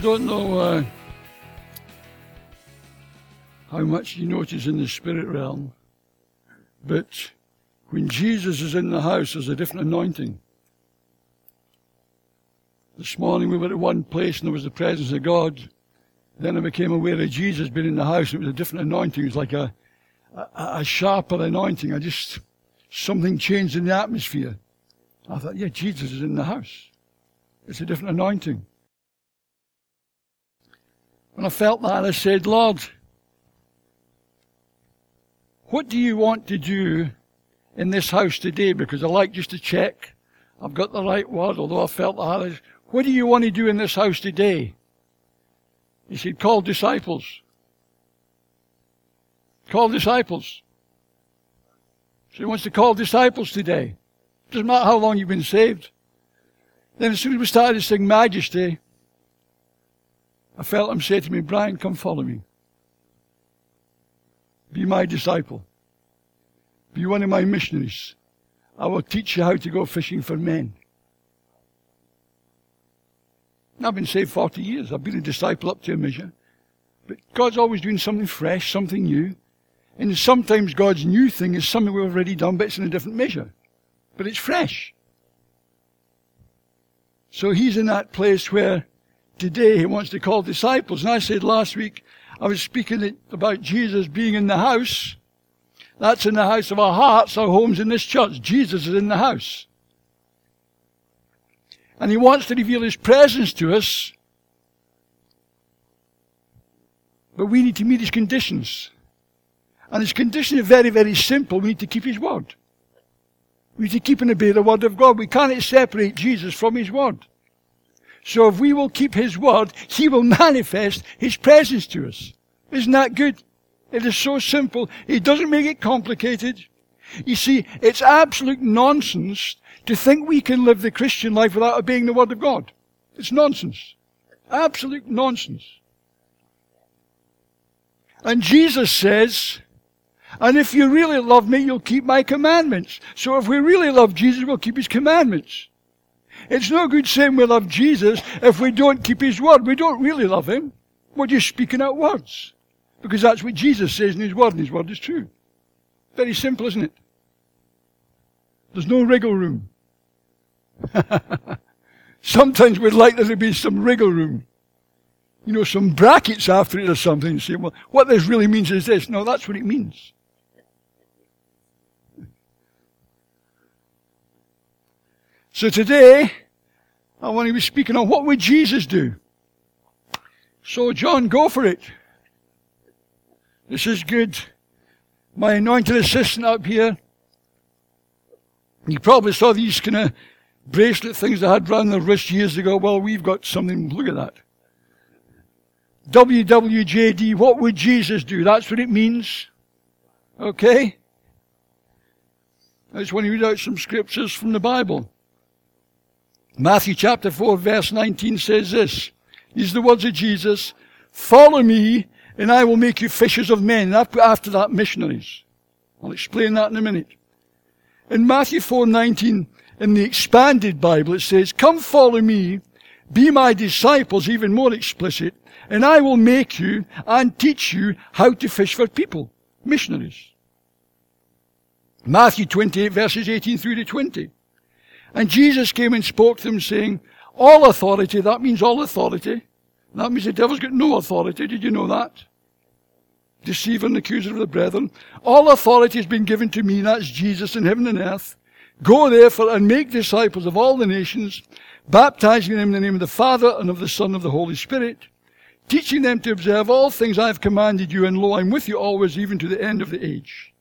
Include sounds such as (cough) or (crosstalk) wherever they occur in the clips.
I don't know uh, how much you notice in the spirit realm, but when Jesus is in the house, there's a different anointing. This morning we were at one place and there was the presence of God. Then I became aware of Jesus being in the house. It was a different anointing. It was like a, a, a sharper anointing. I just, something changed in the atmosphere. I thought, yeah, Jesus is in the house. It's a different anointing. When I felt that, I said, Lord, what do you want to do in this house today? Because I like just to check I've got the right word, although I felt that. What do you want to do in this house today? He said, call disciples. Call disciples. So he wants to call disciples today. Doesn't matter how long you've been saved. Then as soon as we started to sing Majesty, I felt him say to me, Brian, come follow me. Be my disciple. Be one of my missionaries. I will teach you how to go fishing for men. I've been saved 40 years. I've been a disciple up to a measure. But God's always doing something fresh, something new. And sometimes God's new thing is something we've already done, but it's in a different measure. But it's fresh. So he's in that place where today he wants to call disciples. And I said last week, I was speaking about Jesus being in the house. That's in the house of our hearts, our homes in this church. Jesus is in the house. And he wants to reveal his presence to us. But we need to meet his conditions. And his condition is very, very simple. We need to keep his word. We need to keep and obey the word of God. We can't separate Jesus from his word. So if we will keep his word, he will manifest his presence to us. Isn't that good? It is so simple. He doesn't make it complicated. You see, it's absolute nonsense to think we can live the Christian life without obeying the Word of God. It's nonsense. Absolute nonsense. And Jesus says, and if you really love me, you'll keep my commandments. So if we really love Jesus, we'll keep his commandments. It's no good saying we love Jesus if we don't keep his word. We don't really love him. We're just speaking out words. Because that's what Jesus says in his word, and his word is true. Very simple, isn't it? There's no wriggle room. (laughs) Sometimes we'd like there to be some wriggle room. You know, some brackets after it or something. You say, well, what this really means is this. No, that's what it means. So today, I want to be speaking on what would Jesus do? So John, go for it. This is good. My anointed assistant up here. You probably saw these kind of bracelet things I had around the wrist years ago. Well, we've got something. Look at that. WWJD, what would Jesus do? That's what it means. Okay? I just want to read out some scriptures from the Bible. Matthew chapter 4 verse 19 says this. These are the words of Jesus. Follow me and I will make you fishers of men. And I've put after that missionaries. I'll explain that in a minute. In Matthew 4:19, in the expanded Bible, it says, Come follow me, be my disciples, even more explicit, and I will make you and teach you how to fish for people, missionaries. Matthew 28 verses 18 through to 20. And Jesus came and spoke to them saying, all authority, that means all authority. That means the devil's got no authority. Did you know that? Deceiver and accuser of the brethren. All authority has been given to me, that's Jesus in heaven and earth. Go therefore and make disciples of all the nations, baptizing them in the name of the Father and of the Son and of the Holy Spirit, teaching them to observe all things I have commanded you, and lo, I'm with you always, even to the end of the age.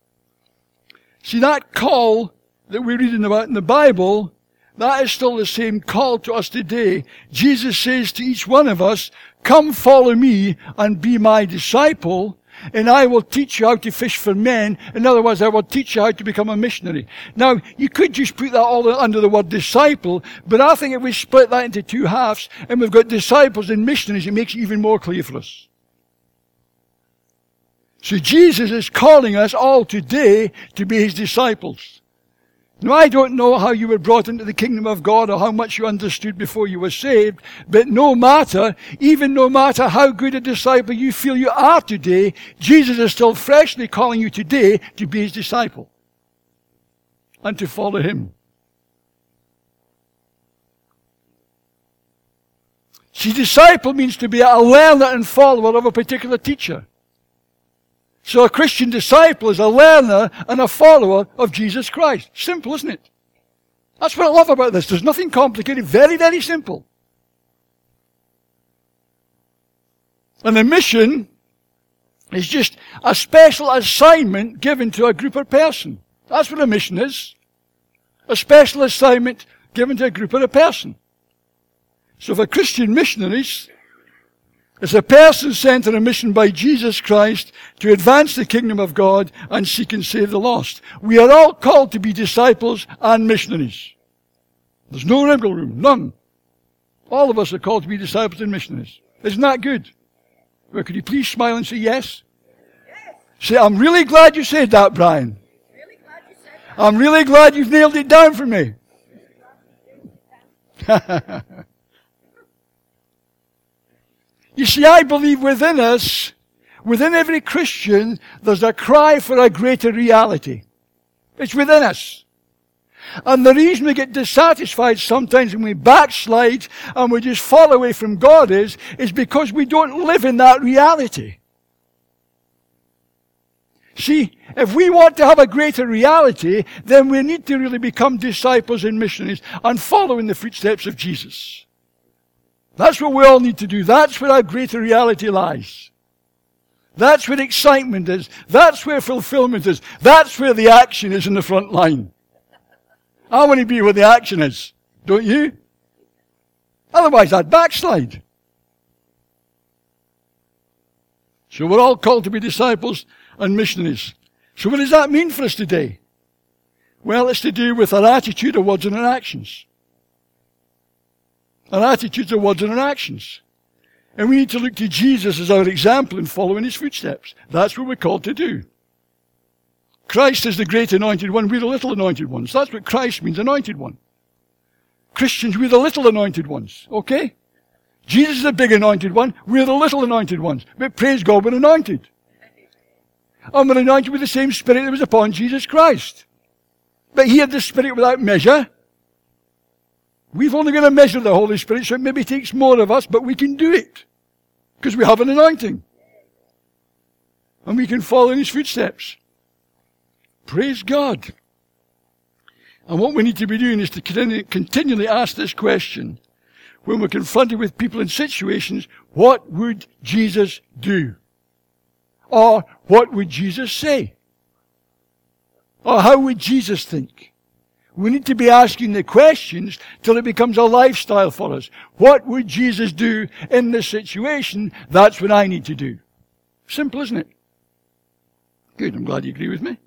See, that call that we're reading about in the Bible, that is still the same call to us today. Jesus says to each one of us, come follow me and be my disciple and I will teach you how to fish for men. In other words, I will teach you how to become a missionary. Now, you could just put that all under the word disciple, but I think if we split that into two halves and we've got disciples and missionaries, it makes it even more clear for us. So Jesus is calling us all today to be his disciples. Now, I don't know how you were brought into the kingdom of God or how much you understood before you were saved, but no matter, even no matter how good a disciple you feel you are today, Jesus is still freshly calling you today to be his disciple and to follow him. See, disciple means to be a learner and follower of a particular teacher. So a Christian disciple is a learner and a follower of Jesus Christ. Simple, isn't it? That's what I love about this. There's nothing complicated. Very, very simple. And the mission is just a special assignment given to a group or person. That's what a mission is. A special assignment given to a group or a person. So for Christian missionaries, it's a person sent on a mission by Jesus Christ to advance the kingdom of God and seek and save the lost. We are all called to be disciples and missionaries. There's no wriggle room, none. All of us are called to be disciples and missionaries. Isn't that good? Well, could you please smile and say yes? yes. Say, I'm really glad you said that, Brian. Really I'm really glad you've nailed it down for me. (laughs) You see, I believe within us, within every Christian, there's a cry for a greater reality. It's within us. And the reason we get dissatisfied sometimes when we backslide and we just fall away from God is, is because we don't live in that reality. See, if we want to have a greater reality, then we need to really become disciples and missionaries and follow in the footsteps of Jesus. That's what we all need to do. That's where our greater reality lies. That's where excitement is. That's where fulfillment is. That's where the action is in the front line. I want to be where the action is. Don't you? Otherwise I'd backslide. So we're all called to be disciples and missionaries. So what does that mean for us today? Well, it's to do with our attitude, our words, and our actions. Our attitudes, our words, and our actions. And we need to look to Jesus as our example in his footsteps. That's what we're called to do. Christ is the great anointed one. We're the little anointed ones. That's what Christ means, anointed one. Christians, we're the little anointed ones. Okay? Jesus is the big anointed one. We're the little anointed ones. But praise God, we're anointed. And we're anointed with the same spirit that was upon Jesus Christ. But he had the spirit without measure. We've only got to measure the Holy Spirit, so it maybe takes more of us, but we can do it. Because we have an anointing. And we can follow in His footsteps. Praise God. And what we need to be doing is to continually ask this question. When we're confronted with people in situations, what would Jesus do? Or what would Jesus say? Or how would Jesus think? We need to be asking the questions till it becomes a lifestyle for us. What would Jesus do in this situation? That's what I need to do. Simple, isn't it? Good, I'm glad you agree with me.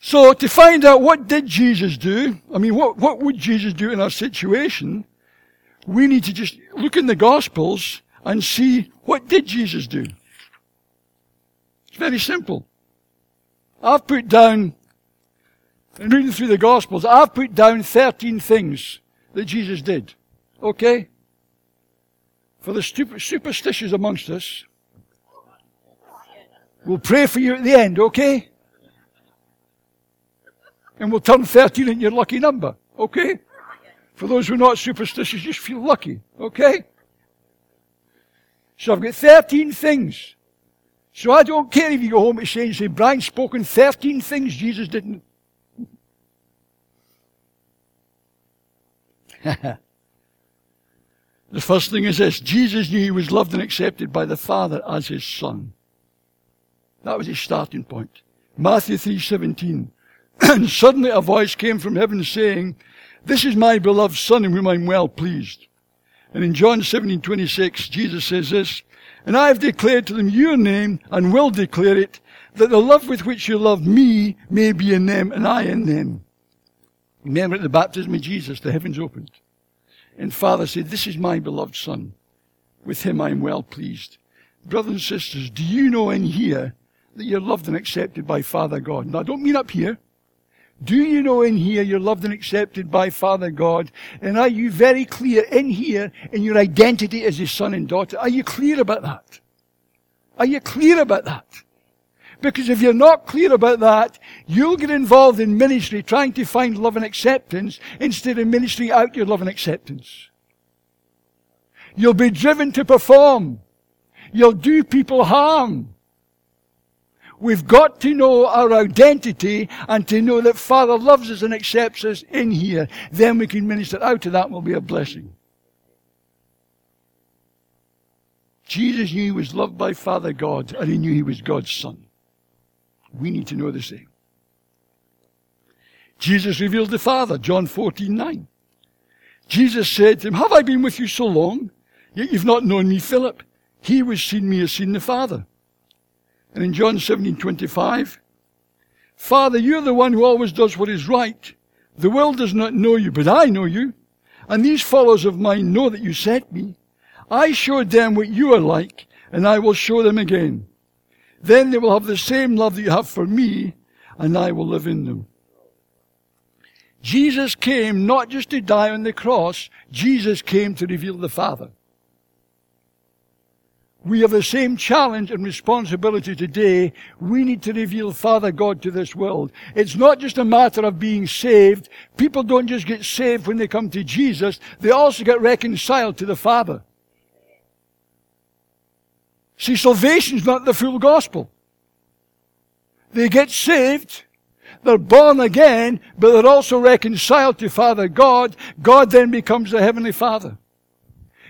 So to find out what did Jesus do, I mean, what, what would Jesus do in our situation, we need to just look in the Gospels and see what did Jesus do. It's very simple. I've put down in reading through the Gospels, I've put down 13 things that Jesus did. Okay? For the stupid, superstitious amongst us, we'll pray for you at the end, okay? And we'll turn 13 in your lucky number, okay? For those who are not superstitious, just feel lucky, okay? So I've got 13 things. So I don't care if you go home and say, say Brian spoken 13 things Jesus didn't (laughs) the first thing is this Jesus knew he was loved and accepted by the Father as his Son. That was his starting point. Matthew 3:17. (clears throat) and suddenly a voice came from heaven saying, This is my beloved Son in whom I'm well pleased. And in John 17:26, Jesus says this, And I have declared to them your name and will declare it, that the love with which you love me may be in them and I in them. Remember at the baptism of Jesus, the heavens opened. And Father said, This is my beloved Son. With him I am well pleased. Brothers and sisters, do you know in here that you're loved and accepted by Father God? Now, I don't mean up here. Do you know in here you're loved and accepted by Father God? And are you very clear in here in your identity as his son and daughter? Are you clear about that? Are you clear about that? Because if you're not clear about that, you'll get involved in ministry trying to find love and acceptance instead of ministering out your love and acceptance. You'll be driven to perform. You'll do people harm. We've got to know our identity and to know that Father loves us and accepts us in here. Then we can minister out to that will be a blessing. Jesus knew he was loved by Father God and he knew he was God's son. We need to know the same. Jesus revealed the Father, John 14, 9. Jesus said to him, Have I been with you so long? Yet you've not known me, Philip. He who has seen me has seen the Father. And in John 17, 25, Father, you're the one who always does what is right. The world does not know you, but I know you. And these followers of mine know that you sent me. I showed them what you are like, and I will show them again. Then they will have the same love that you have for me, and I will live in them. Jesus came not just to die on the cross, Jesus came to reveal the Father. We have the same challenge and responsibility today. We need to reveal Father God to this world. It's not just a matter of being saved. People don't just get saved when they come to Jesus. They also get reconciled to the Father. See, salvation's not the full gospel. They get saved, they're born again, but they're also reconciled to Father God. God then becomes the Heavenly Father.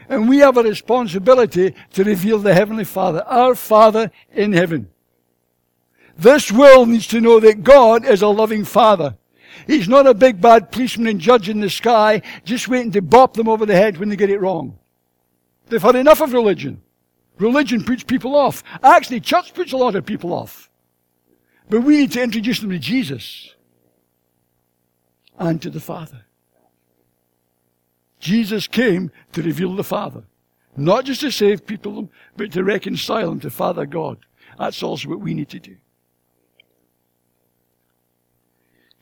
And we have a responsibility to reveal the Heavenly Father, our Father in heaven. This world needs to know that God is a loving Father. He's not a big bad policeman and judge in the sky, just waiting to bop them over the head when they get it wrong. They've had enough of religion. Religion puts people off. Actually, church puts a lot of people off. But we need to introduce them to Jesus and to the Father. Jesus came to reveal the Father. Not just to save people, but to reconcile them to Father God. That's also what we need to do.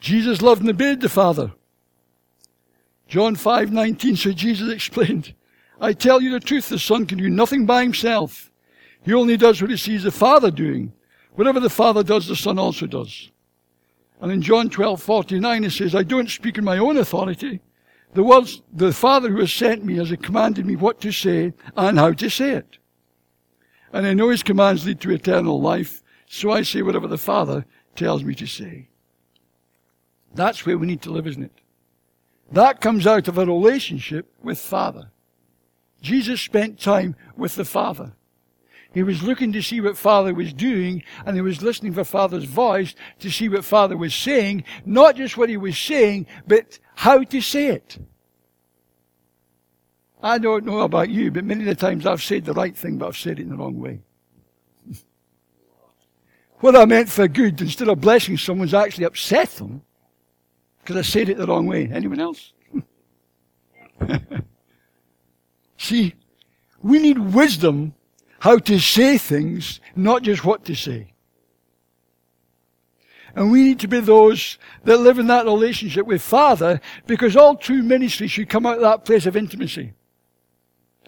Jesus loved and obeyed the Father. John 5:19 so Jesus explained, I tell you the truth, the Son can do nothing by himself. He only does what he sees the Father doing. Whatever the Father does, the Son also does. And in John 12:49 it says, I don't speak in my own authority, the words, the Father who has sent me has commanded me what to say and how to say it. And I know his commands lead to eternal life, so I say whatever the Father tells me to say. That's where we need to live, isn't it? That comes out of a relationship with Father. Jesus spent time with the Father. He was looking to see what Father was doing, and he was listening for Father's voice to see what Father was saying, not just what he was saying, but how to say it. I don't know about you, but many of the times I've said the right thing, but I've said it in the wrong way. (laughs) what I meant for good, instead of blessing someone's actually upset them, because I said it the wrong way. Anyone else? (laughs) See, we need wisdom how to say things, not just what to say. And we need to be those that live in that relationship with Father because all true ministry should come out of that place of intimacy.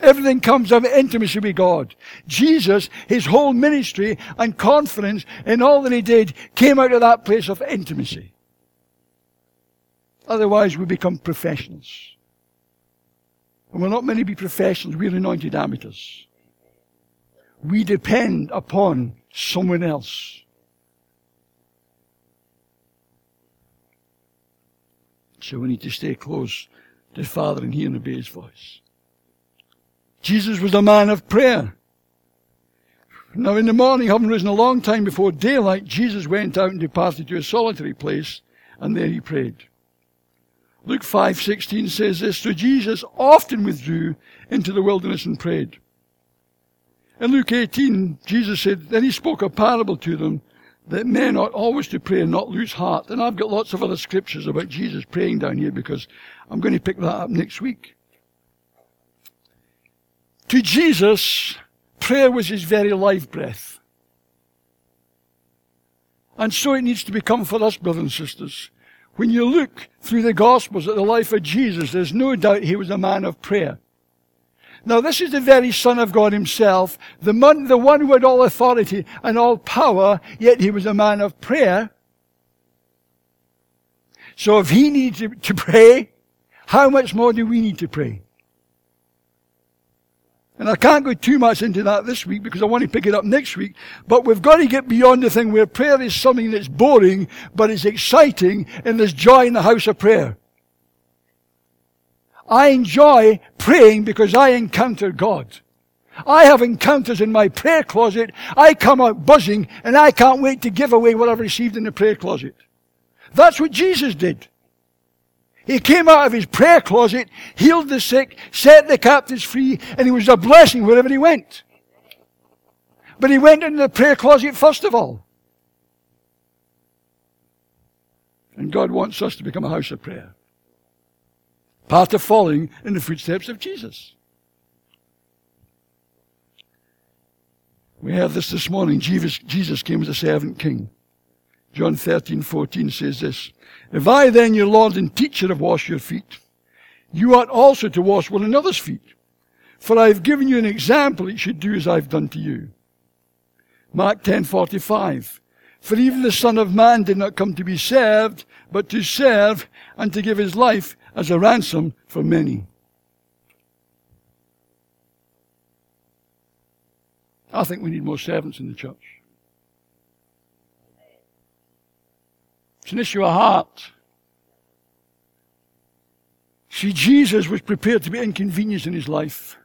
Everything comes out of intimacy with God. Jesus, his whole ministry and confidence in all that he did came out of that place of intimacy. Otherwise we become professionals. And we're not meant to be professionals, we're anointed amateurs we depend upon someone else. So we need to stay close to the Father and hear and obey His voice. Jesus was a man of prayer. Now in the morning, having risen a long time before daylight, Jesus went out and departed to a solitary place, and there he prayed. Luke 5:16 says this, so Jesus often withdrew into the wilderness and prayed. In Luke 18, Jesus said, then he spoke a parable to them that men ought always to pray and not lose heart. And I've got lots of other scriptures about Jesus praying down here because I'm going to pick that up next week. To Jesus, prayer was his very life breath. And so it needs to become for us, brothers and sisters. When you look through the Gospels at the life of Jesus, there's no doubt he was a man of prayer. Now this is the very Son of God himself, the, the one who had all authority and all power, yet he was a man of prayer. So if he needed to pray, how much more do we need to pray? And I can't go too much into that this week because I want to pick it up next week. But we've got to get beyond the thing where prayer is something that's boring, but it's exciting and there's joy in the house of prayer. I enjoy praying because I encounter God. I have encounters in my prayer closet. I come out buzzing and I can't wait to give away what I've received in the prayer closet. That's what Jesus did. He came out of his prayer closet, healed the sick, set the captives free, and he was a blessing wherever he went. But he went into the prayer closet first of all. And God wants us to become a house of prayer. Part of following in the footsteps of Jesus. We have this this morning. Jesus, Jesus came as a servant king. John 13, 14 says this. If I then, your Lord and teacher, have washed your feet, you ought also to wash one another's feet. For I have given you an example you should do as I've done to you. Mark 10:45. For even the Son of Man did not come to be served, but to serve and to give his life as a ransom for many. I think we need more servants in the church. It's an issue of heart. See, Jesus was prepared to be inconvenienced in his life.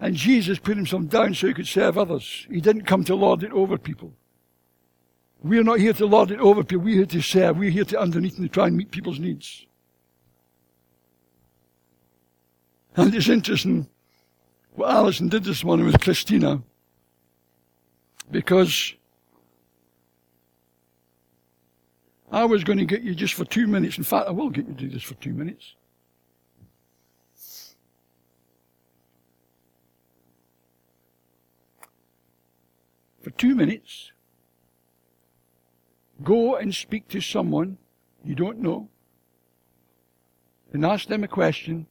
And Jesus put himself down so he could serve others. He didn't come to lord it over people. We're not here to lord it over people. We're here to serve. We're here to underneath and to try and meet people's needs. And it's interesting what Alison did this morning with Christina. Because I was going to get you just for two minutes. In fact, I will get you to do this for two minutes. For two minutes, go and speak to someone you don't know and ask them a question.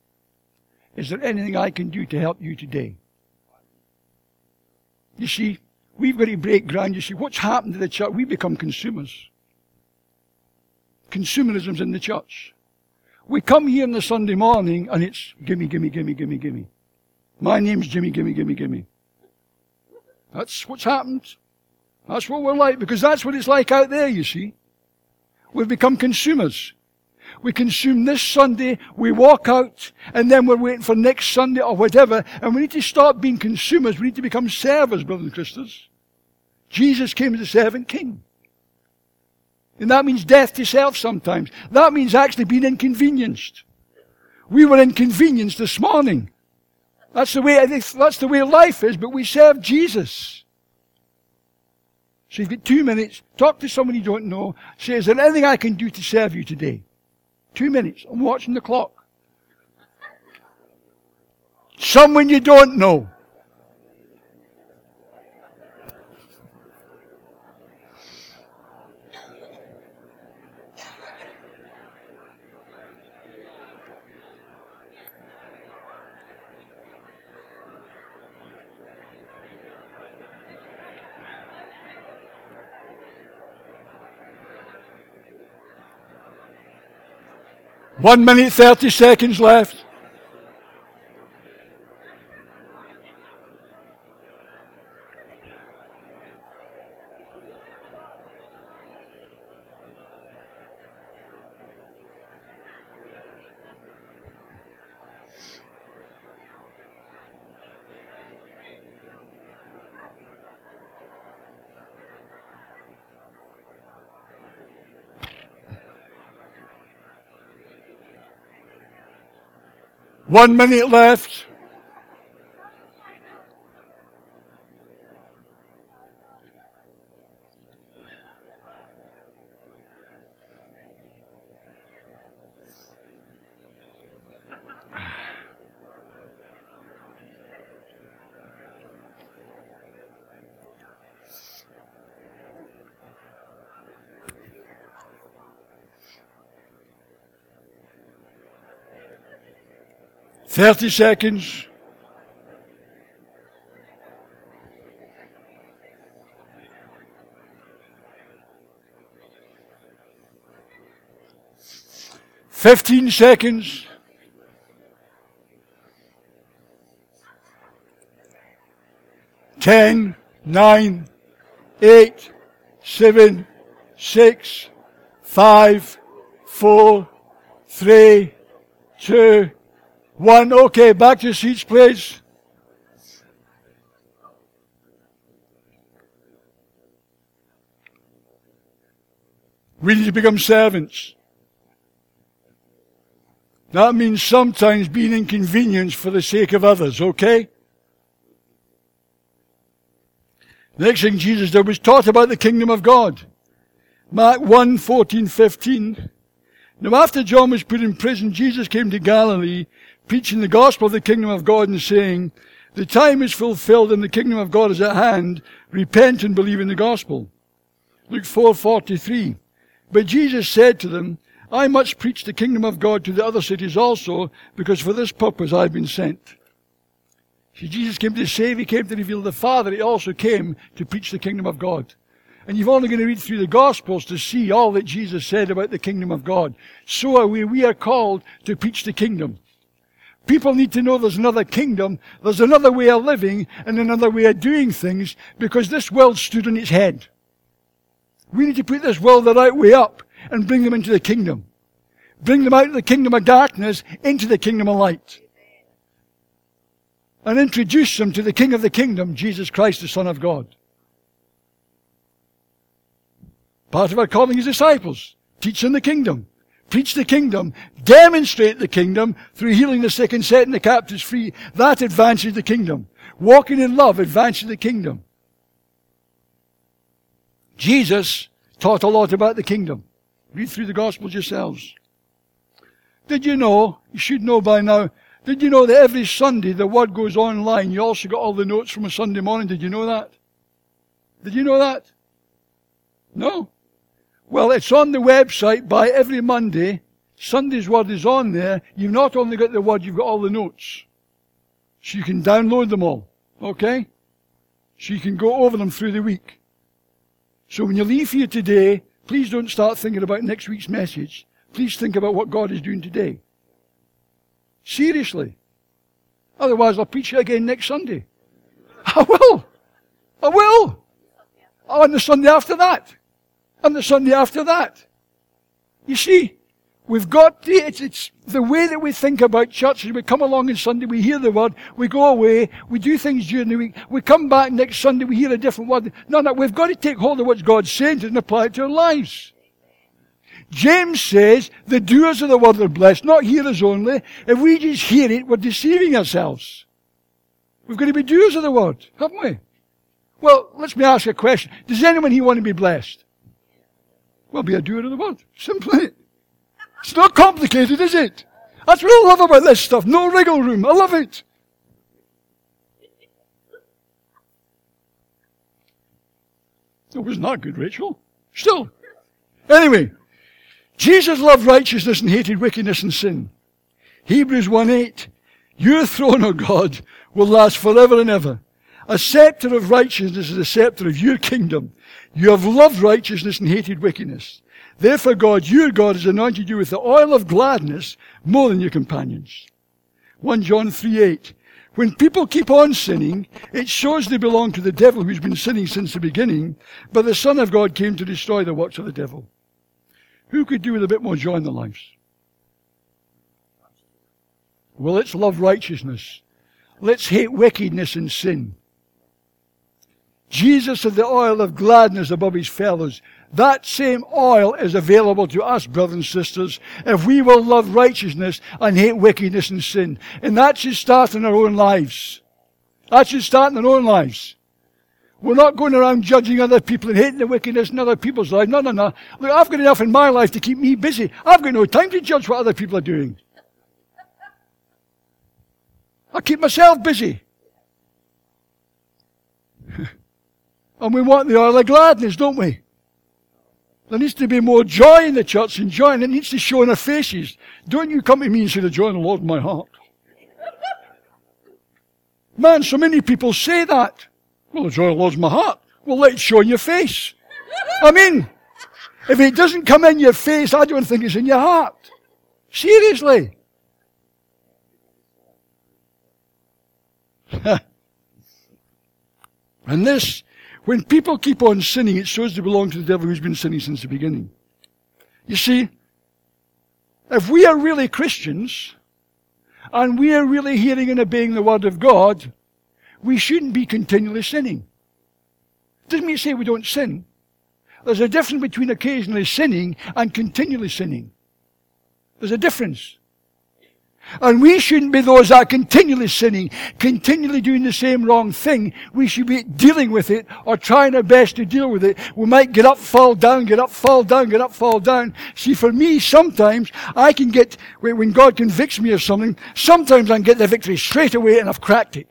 Is there anything I can do to help you today? You see, we've got to break ground. You see, what's happened to the church? We become consumers consumerism's in the church. We come here on the Sunday morning and it's gimme, gimme, gimme, gimme, gimme. My name's Jimmy, gimme, gimme, gimme. That's what's happened. That's what we're like because that's what it's like out there, you see. We've become consumers. We consume this Sunday, we walk out, and then we're waiting for next Sunday or whatever, and we need to stop being consumers. We need to become servers, brothers and sisters. Jesus came as a servant king. And that means death to self sometimes. That means actually being inconvenienced. We were inconvenienced this morning. That's the way, that's the way life is, but we serve Jesus. So you've got two minutes. Talk to someone you don't know. Say, is there anything I can do to serve you today? Two minutes. I'm watching the clock. Someone you don't know. One minute, 30 seconds left. One minute left. 30 seconds. Fifteen seconds. Ten, nine, eight, seven, six, five, four, three, two, one. Okay, back to seats, please. We need to become servants. That means sometimes being inconvenienced for the sake of others, okay? Next thing Jesus did was taught about the kingdom of God. Mark 1, 14, 15. Now after John was put in prison, Jesus came to Galilee, preaching the gospel of the kingdom of God and saying, the time is fulfilled and the kingdom of God is at hand. Repent and believe in the gospel. Luke 4:43. But Jesus said to them, I must preach the kingdom of God to the other cities also, because for this purpose I've been sent. See, Jesus came to save, he came to reveal the Father, he also came to preach the kingdom of God. And you've only going to read through the Gospels to see all that Jesus said about the kingdom of God. So are we. We are called to preach the kingdom. People need to know there's another kingdom, there's another way of living, and another way of doing things, because this world stood on its head. We need to put this world the right way up and bring them into the kingdom. Bring them out of the kingdom of darkness into the kingdom of light. And introduce them to the King of the kingdom, Jesus Christ, the Son of God. Part of our calling is disciples. Teach them the kingdom. Preach the kingdom. Demonstrate the kingdom through healing the sick and setting the captives free. That advances the kingdom. Walking in love advances the kingdom. Jesus taught a lot about the kingdom. Read through the Gospels yourselves. Did you know, you should know by now, did you know that every Sunday the word goes online? You also got all the notes from a Sunday morning. Did you know that? Did you know that? No? Well, it's on the website by every Monday. Sunday's word is on there. You've not only got the word, you've got all the notes. So you can download them all. Okay? So you can go over them through the week. So when you leave here today, please don't start thinking about next week's message. Please think about what God is doing today. Seriously. Otherwise, I'll preach it again next Sunday. (laughs) I will. I will. Oh, on the Sunday after that. And the Sunday after that. You see, we've got the, it's, it's the way that we think about church. We come along on Sunday, we hear the word, we go away, we do things during the week, we come back next Sunday, we hear a different word. No, no, we've got to take hold of what God's saying and apply it to our lives. James says the doers of the word are blessed, not hearers only. If we just hear it, we're deceiving ourselves. We've got to be doers of the word, haven't we? Well, let me ask you a question. Does anyone here want to be blessed? Well, be a doer of the word. Simply. It's not complicated, is it? That's what I love about this stuff. No wriggle room. I love it. It was not good, Rachel. Still. Anyway, Jesus loved righteousness and hated wickedness and sin. Hebrews 1 8. Your throne, O God, will last forever and ever. A scepter of righteousness is a scepter of your kingdom. You have loved righteousness and hated wickedness. Therefore God, your God, has anointed you with the oil of gladness more than your companions. 1 John 3 8. When people keep on sinning, it shows they belong to the devil who's been sinning since the beginning, but the Son of God came to destroy the works of the devil. Who could do with a bit more joy in their lives? Well, let's love righteousness. Let's hate wickedness and sin. Jesus had the oil of gladness above his fellows. That same oil is available to us, brothers and sisters, if we will love righteousness and hate wickedness and sin. And that should start in our own lives. That should start in our own lives. We're not going around judging other people and hating the wickedness in other people's lives. No, no, no. Look, I've got enough in my life to keep me busy. I've got no time to judge what other people are doing. I keep myself busy. (laughs) and we want the oil of gladness, don't we? There needs to be more joy in the church and joy, and it needs to show in our faces. Don't you come to me and say, the joy of the Lord in my heart. Man, so many people say that. Well, the joy of the Lord's my heart. Well, let it show in your face. I mean, if it doesn't come in your face, I don't think it's in your heart. Seriously. (laughs) and this, when people keep on sinning, it shows they belong to the devil who's been sinning since the beginning. You see, if we are really Christians, and we are really hearing and obeying the Word of God, we shouldn't be continually sinning. Doesn't mean to say we don't sin. There's a difference between occasionally sinning and continually sinning. There's a difference. And we shouldn't be those that are continually sinning, continually doing the same wrong thing. We should be dealing with it or trying our best to deal with it. We might get up, fall down, get up, fall down, get up, fall down. See, for me, sometimes I can get, when God convicts me of something, sometimes I can get the victory straight away and I've cracked it.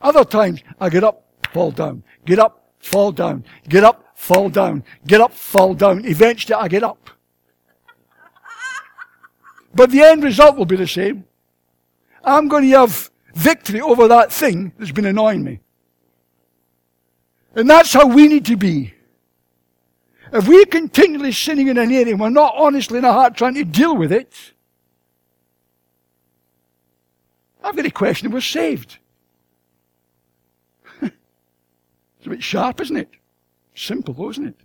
Other times I get up, fall down, get up, fall down, get up, fall down, get up, fall down. Eventually I get up. But the end result will be the same. I'm going to have victory over that thing that's been annoying me. And that's how we need to be. If we're continually sinning in an area and we're not honestly in our heart trying to deal with it, I've got a question we're saved. (laughs) it's a bit sharp, isn't it? Simple, though, isn't it?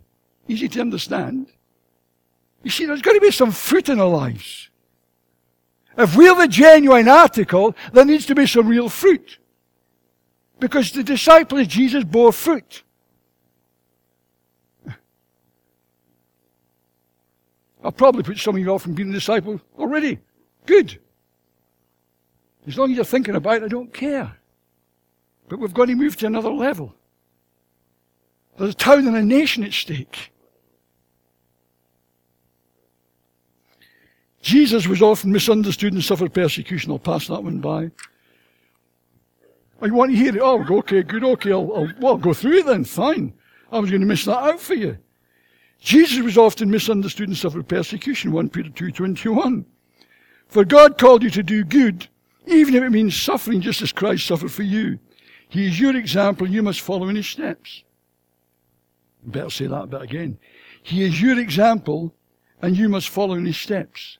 Easy to understand. You see, there's got to be some fruit in our lives. If we're the genuine article, there needs to be some real fruit. Because the disciples, of Jesus bore fruit. I'll probably put some of you off from being a disciple already. Good. As long as you're thinking about it, I don't care. But we've got to move to another level. There's a town and a nation at stake. Jesus was often misunderstood and suffered persecution. I'll pass that one by. Oh, I want to hear it. Oh, okay, good, okay. I'll, I'll, well, I'll go through it then. Fine. I was going to miss that out for you. Jesus was often misunderstood and suffered persecution. 1 Peter 2.21. For God called you to do good, even if it means suffering just as Christ suffered for you. He is your example. You must follow in his steps. Better say that bit again. He is your example, and you must follow in his steps.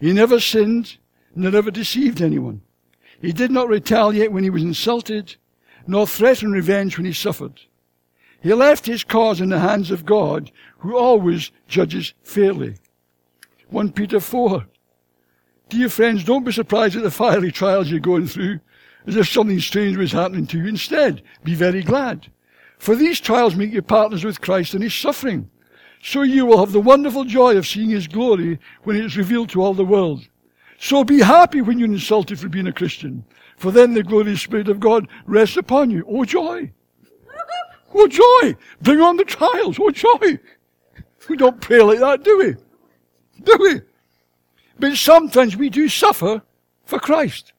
He never sinned, nor ever deceived anyone. He did not retaliate when he was insulted, nor threaten revenge when he suffered. He left his cause in the hands of God, who always judges fairly. 1 Peter 4. Dear friends, don't be surprised at the fiery trials you're going through, as if something strange was happening to you. Instead, be very glad. For these trials make you partners with Christ in his suffering so you will have the wonderful joy of seeing his glory when it is revealed to all the world. So be happy when you're insulted for being a Christian, for then the glorious Spirit of God rests upon you. Oh joy! Oh joy! Bring on the trials! Oh joy! We don't pray like that, do we? Do we? But sometimes we do suffer for Christ.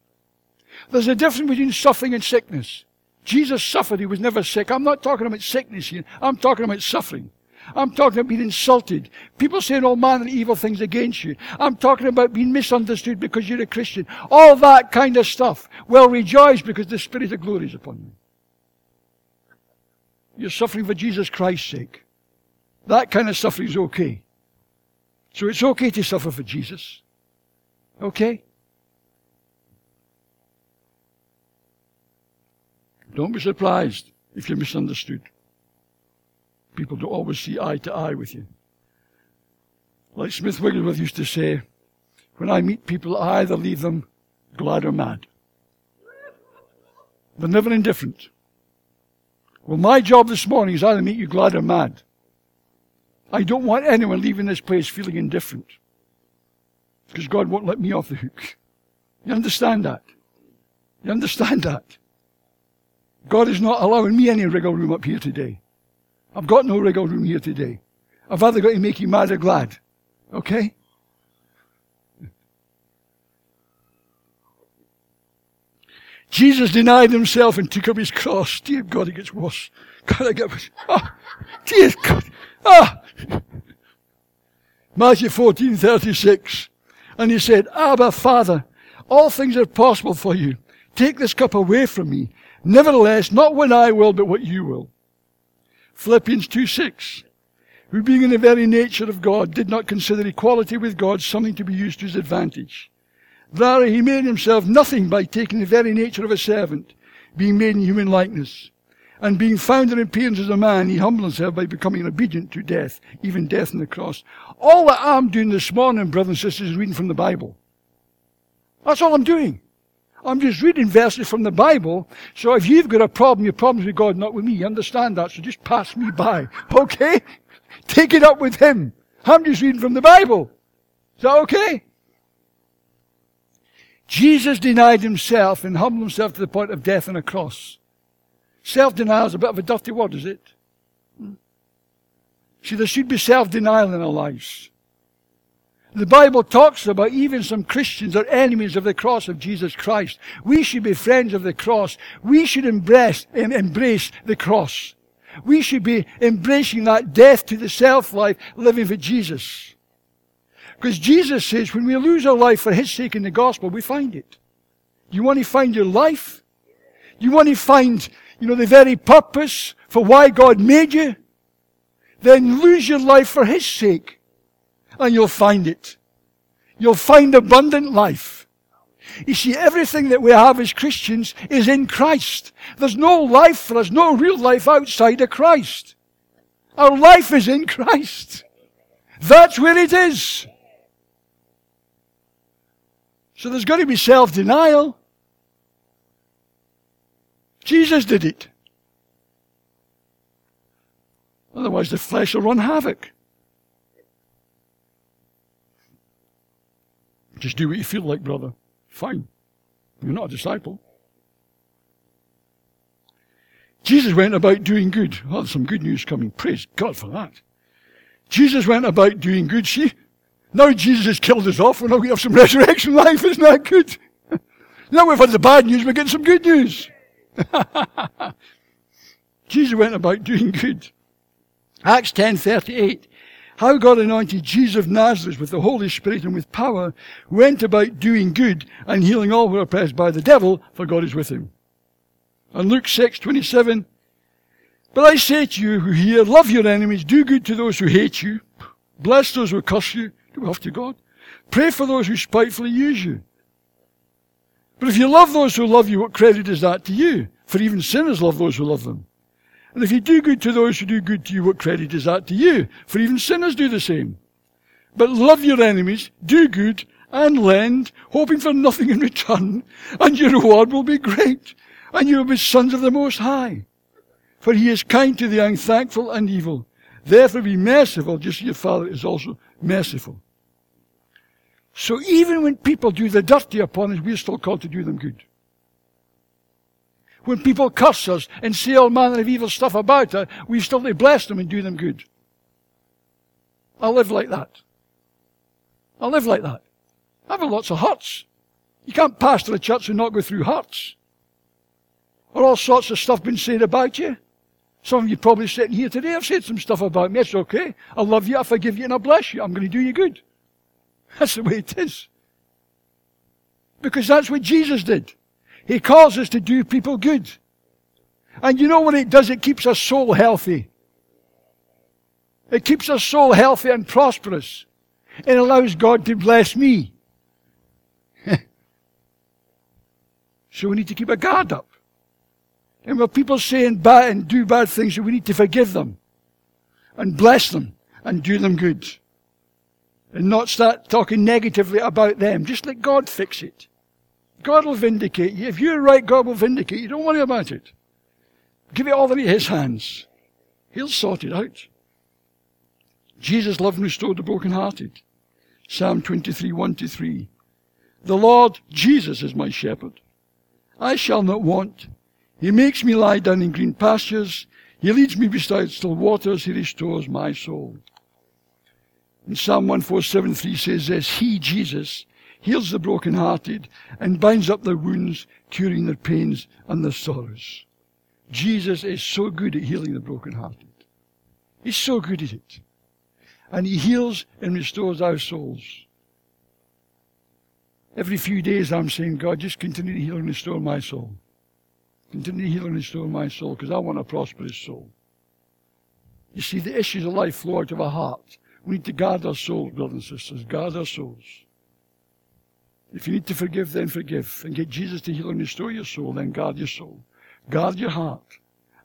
There's a difference between suffering and sickness. Jesus suffered, he was never sick. I'm not talking about sickness here. I'm talking about suffering. I'm talking about being insulted. People saying all manner of evil things against you. I'm talking about being misunderstood because you're a Christian. All that kind of stuff. Well, rejoice because the Spirit of glory is upon you. You're suffering for Jesus Christ's sake. That kind of suffering is okay. So it's okay to suffer for Jesus. Okay? Don't be surprised if you're misunderstood. People don't always see eye to eye with you. Like Smith Wigglesworth used to say, when I meet people, I either leave them glad or mad. They're never indifferent. Well, my job this morning is either to meet you glad or mad. I don't want anyone leaving this place feeling indifferent. Because God won't let me off the hook. You understand that? You understand that? God is not allowing me any wriggle room up here today. I've got no wriggle room here today. I've either got to make you mad or glad. Okay? Jesus denied himself and took up his cross. Dear God, it gets worse. God, I get, oh, dear God. Ah. Matthew 14, 36. And he said, Abba, Father, all things are possible for you. Take this cup away from me. Nevertheless, not what I will, but what you will. Philippians 2 6. Who being in the very nature of God did not consider equality with God something to be used to his advantage. Rather, he made himself nothing by taking the very nature of a servant, being made in human likeness. And being found in appearance as a man, he humbled himself by becoming obedient to death, even death on the cross. All that I'm doing this morning, brothers and sisters, is reading from the Bible. That's all I'm doing. I'm just reading verses from the Bible. So if you've got a problem, your problem's with God, not with me. You understand that? So just pass me by. (laughs) Okay? Take it up with Him. I'm just reading from the Bible. Is that okay? Jesus denied himself and humbled himself to the point of death on a cross. Self-denial is a bit of a dirty word, is it? See, there should be self-denial in our lives. The Bible talks about even some Christians are enemies of the cross of Jesus Christ. We should be friends of the cross. We should embrace, embrace the cross. We should be embracing that death to the self life, living for Jesus. Because Jesus says when we lose our life for His sake in the gospel, we find it. You want to find your life? You want to find, you know, the very purpose for why God made you? Then lose your life for His sake and you'll find it. You'll find abundant life. You see, everything that we have as Christians is in Christ. There's no life for us, no real life outside of Christ. Our life is in Christ. That's where it is. So there's got to be self-denial. Jesus did it. Otherwise the flesh will run havoc. Just do what you feel like, brother. Fine. You're not a disciple. Jesus went about doing good. Oh, some good news coming. Praise God for that. Jesus went about doing good. See, now Jesus has killed us off. We're now going to have some (laughs) resurrection life. Isn't that good? (laughs) now we've had the bad news. We're getting some good news. (laughs) Jesus went about doing good. Acts 10:38 how God anointed Jesus of Nazareth with the Holy Spirit and with power, went about doing good and healing all who were oppressed by the devil, for God is with him. And Luke 6, 27, But I say to you who hear, love your enemies, do good to those who hate you, bless those who curse you, do off to God. Pray for those who spitefully use you. But if you love those who love you, what credit is that to you? For even sinners love those who love them. And if you do good to those who do good to you, what credit is that to you? For even sinners do the same. But love your enemies, do good, and lend, hoping for nothing in return, and your reward will be great, and you will be sons of the Most High. For he is kind to the unthankful and evil. Therefore be merciful, just as your Father is also merciful. So even when people do the dirty upon us, we're still called to do them good. When people curse us and say all manner of evil stuff about us, we still to bless them and do them good. I live like that. I live like that. I have lots of hurts. You can't pastor a church and not go through hurts. Or all sorts of stuff been said about you. Some of you probably sitting here today have said some stuff about me. It's okay. I love you, I forgive you, and I bless you. I'm going to do you good. That's the way it is. Because that's what Jesus did. He calls us to do people good. And you know what it does? It keeps our soul healthy. It keeps our soul healthy and prosperous. It allows God to bless me. (laughs) so we need to keep a guard up. And when people say and bad and do bad things, we need to forgive them and bless them and do them good. And not start talking negatively about them. Just let God fix it. God will vindicate you. If you're right, God will vindicate you. Don't worry about it. Give it all in His hands. He'll sort it out. Jesus loved and restored the brokenhearted. Psalm 23, 1 to 3. The Lord Jesus is my shepherd. I shall not want. He makes me lie down in green pastures. He leads me beside still waters. He restores my soul. And Psalm 147.3 says this, He, Jesus, heals the brokenhearted, and binds up their wounds, curing their pains and their sorrows. Jesus is so good at healing the brokenhearted. He's so good at it. And he heals and restores our souls. Every few days I'm saying, God, just continue to heal and restore my soul. Continue to heal and restore my soul because I want a prosperous soul. You see, the issues of life flow out of our heart. We need to guard our souls, brothers and sisters. Guard our souls. If you need to forgive, then forgive. And get Jesus to heal and restore your soul, then guard your soul. Guard your heart.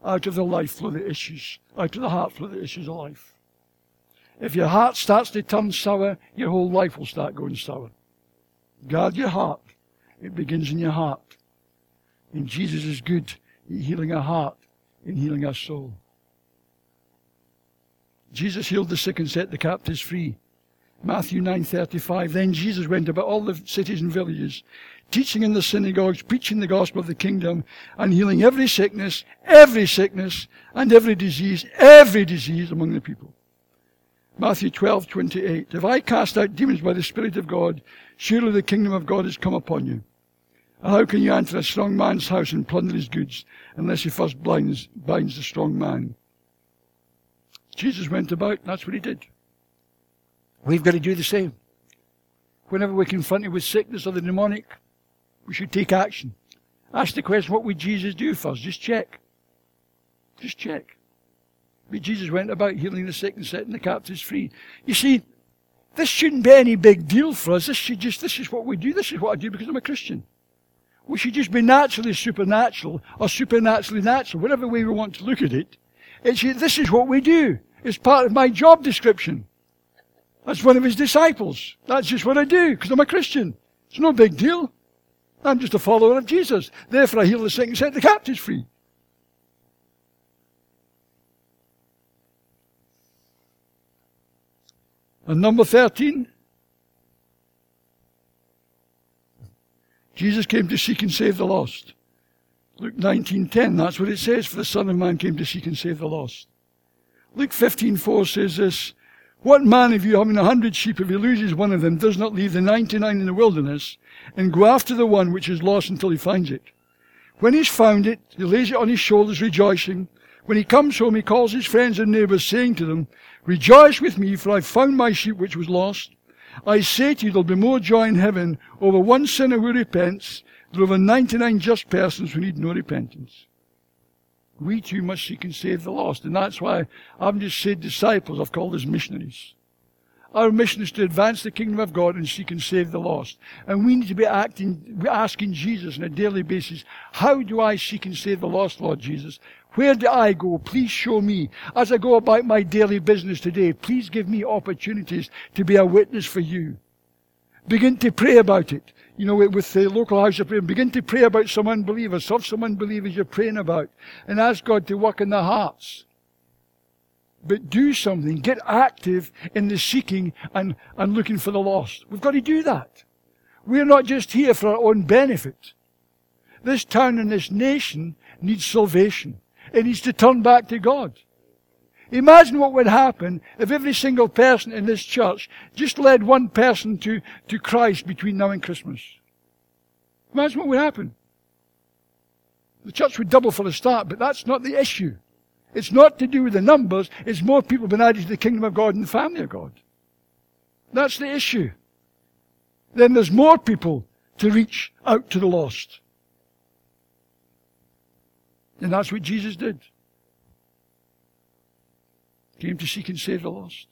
Out of the life flow the issues. Out of the heart flow the issues of life. If your heart starts to turn sour, your whole life will start going sour. Guard your heart. It begins in your heart. And Jesus is good in healing our heart, in healing our soul. Jesus healed the sick and set the captives free. Matthew 9:35 Then Jesus went about all the cities and villages teaching in the synagogues preaching the gospel of the kingdom and healing every sickness every sickness and every disease every disease among the people. Matthew 12:28 If I cast out demons by the spirit of God surely the kingdom of God has come upon you. And how can you enter a strong man's house and plunder his goods unless he first blinds, binds the strong man? Jesus went about, that's what he did. We've got to do the same. Whenever we're confronted with sickness or the demonic, we should take action. Ask the question, what would Jesus do first? Just check. Just check. But Jesus went about healing the sick and setting the captives free. You see, this shouldn't be any big deal for us. This should just, this is what we do. This is what I do because I'm a Christian. We should just be naturally supernatural or supernaturally natural, whatever way we want to look at it. It's, this is what we do. It's part of my job description. That's one of his disciples. That's just what I do because I'm a Christian. It's no big deal. I'm just a follower of Jesus. Therefore, I heal the sick and set the captives free. And number 13, Jesus came to seek and save the lost. Luke 19.10, that's what it says, for the Son of Man came to seek and save the lost. Luke 15:4 says this, What man of you having a hundred sheep, if he loses one of them, does not leave the ninety-nine in the wilderness and go after the one which is lost until he finds it? When he's found it, he lays it on his shoulders rejoicing. When he comes home, he calls his friends and neighbors, saying to them, Rejoice with me, for I have found my sheep which was lost. I say to you, there'll be more joy in heaven over one sinner who repents than over ninety-nine just persons who need no repentance we too must seek and save the lost. And that's why I haven't just said disciples, I've called us missionaries. Our mission is to advance the kingdom of God and seek and save the lost. And we need to be acting, asking Jesus on a daily basis, how do I seek and save the lost, Lord Jesus? Where do I go? Please show me. As I go about my daily business today, please give me opportunities to be a witness for you. Begin to pray about it you know, with the local house of prayer, begin to pray about some unbelievers, solve some unbelievers you're praying about, and ask God to work in their hearts. But do something. Get active in the seeking and, and looking for the lost. We've got to do that. We're not just here for our own benefit. This town and this nation needs salvation. It needs to turn back to God. Imagine what would happen if every single person in this church just led one person to, to Christ between now and Christmas. Imagine what would happen. The church would double for the start, but that's not the issue. It's not to do with the numbers, it's more people being added to the kingdom of God and the family of God. That's the issue. Then there's more people to reach out to the lost. And that's what Jesus did. Came to seek and save the lost.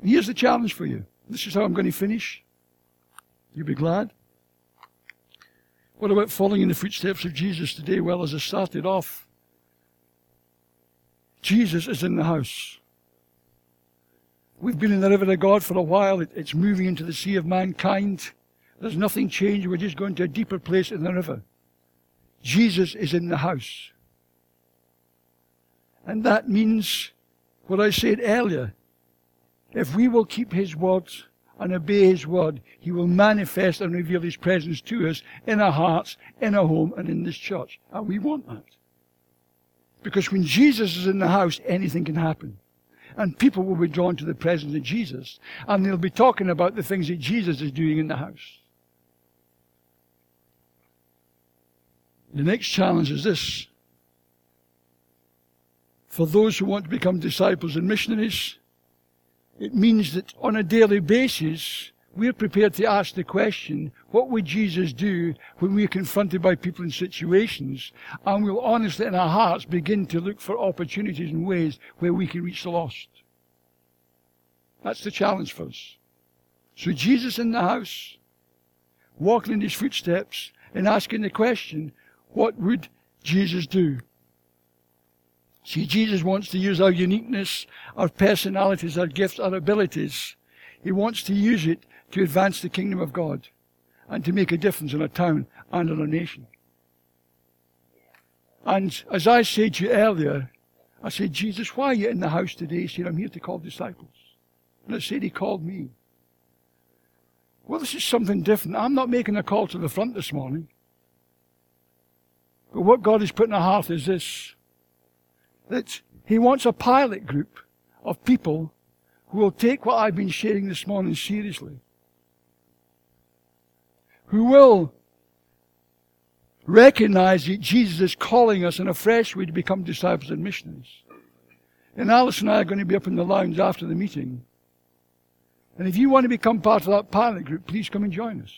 And here's the challenge for you. This is how I'm going to finish. You'll be glad. What about following in the footsteps of Jesus today? Well, as I started off, Jesus is in the house. We've been in the river of God for a while. it's moving into the sea of mankind. There's nothing changed. We're just going to a deeper place in the river. Jesus is in the house. And that means what I said earlier. If we will keep His words and obey His word, He will manifest and reveal His presence to us in our hearts, in our home, and in this church. And we want that. Because when Jesus is in the house, anything can happen. And people will be drawn to the presence of Jesus. And they'll be talking about the things that Jesus is doing in the house. The next challenge is this for those who want to become disciples and missionaries, it means that on a daily basis, we're prepared to ask the question, what would Jesus do when we're confronted by people in situations? And we'll honestly in our hearts begin to look for opportunities and ways where we can reach the lost. That's the challenge for us. So Jesus in the house, walking in his footsteps and asking the question, what would Jesus do? See, Jesus wants to use our uniqueness, our personalities, our gifts, our abilities. He wants to use it to advance the kingdom of God and to make a difference in a town and in a nation. And as I said to you earlier, I said, Jesus, why are you in the house today? He said, I'm here to call disciples. And I said, He called me. Well, this is something different. I'm not making a call to the front this morning. But what God has put in our heart is this that He wants a pilot group of people who will take what I've been sharing this morning seriously who will recognize that Jesus is calling us in a fresh way to become disciples and missionaries. And Alice and I are going to be up in the lounge after the meeting. And if you want to become part of that pilot group, please come and join us.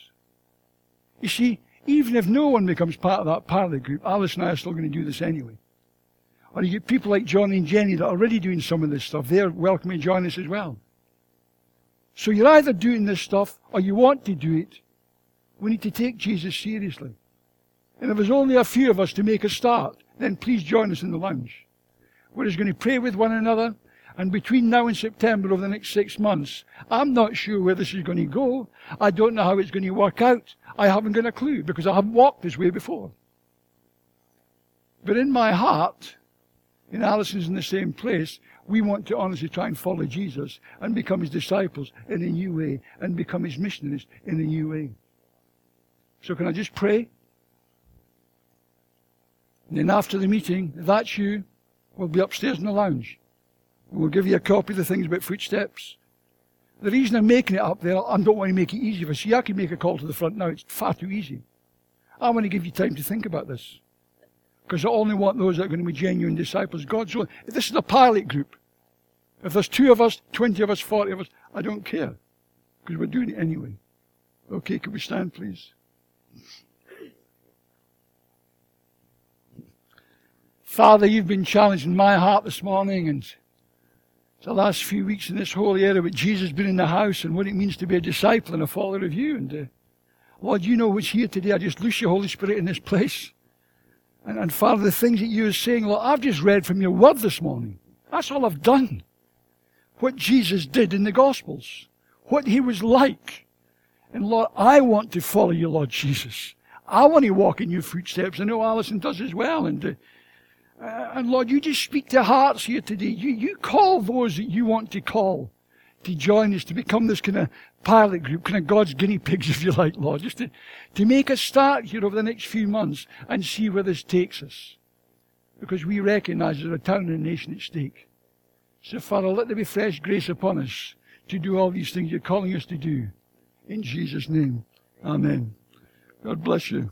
You see, even if no one becomes part of that pilot group, Alice and I are still going to do this anyway. Or you get people like John and Jenny that are already doing some of this stuff. They're welcome to join us as well. So you're either doing this stuff or you want to do it we need to take Jesus seriously. And if there's only a few of us to make a start, then please join us in the lounge. We're just going to pray with one another. And between now and September, over the next six months, I'm not sure where this is going to go. I don't know how it's going to work out. I haven't got a clue because I haven't walked this way before. But in my heart, in Alison's in the same place, we want to honestly try and follow Jesus and become his disciples in a new way and become his missionaries in a new way. So can I just pray? And then after the meeting, if that's you, we'll be upstairs in the lounge. And we'll give you a copy of the things about footsteps. The reason I'm making it up there, I don't want to make it easy for you. I can make a call to the front now. It's far too easy. I want to give you time to think about this. Because I only want those that are going to be genuine disciples. God's. If this is a pilot group, if there's two of us, 20 of us, 40 of us, I don't care. Because we're doing it anyway. Okay, can we stand, please? Father, you've been challenging my heart this morning and the last few weeks in this whole area with Jesus being in the house and what it means to be a disciple and a follower of you. And uh, Lord, you know what's here today. I just loose your Holy Spirit in this place. And, and Father, the things that you are saying, Lord, I've just read from your word this morning. That's all I've done. What Jesus did in the Gospels. What he was like. And Lord, I want to follow you, Lord Jesus. I want to walk in your footsteps. I know Alison does as well. And uh, uh, and Lord, you just speak to hearts here today. You, you call those that you want to call to join us, to become this kind of pilot group, kind of God's guinea pigs, (laughs) if you like, Lord, just to, to make a start here over the next few months and see where this takes us. Because we recognize there's a town and a nation at stake. So, Father, let there be fresh grace upon us to do all these things you're calling us to do. In Jesus' name, Amen. God bless you.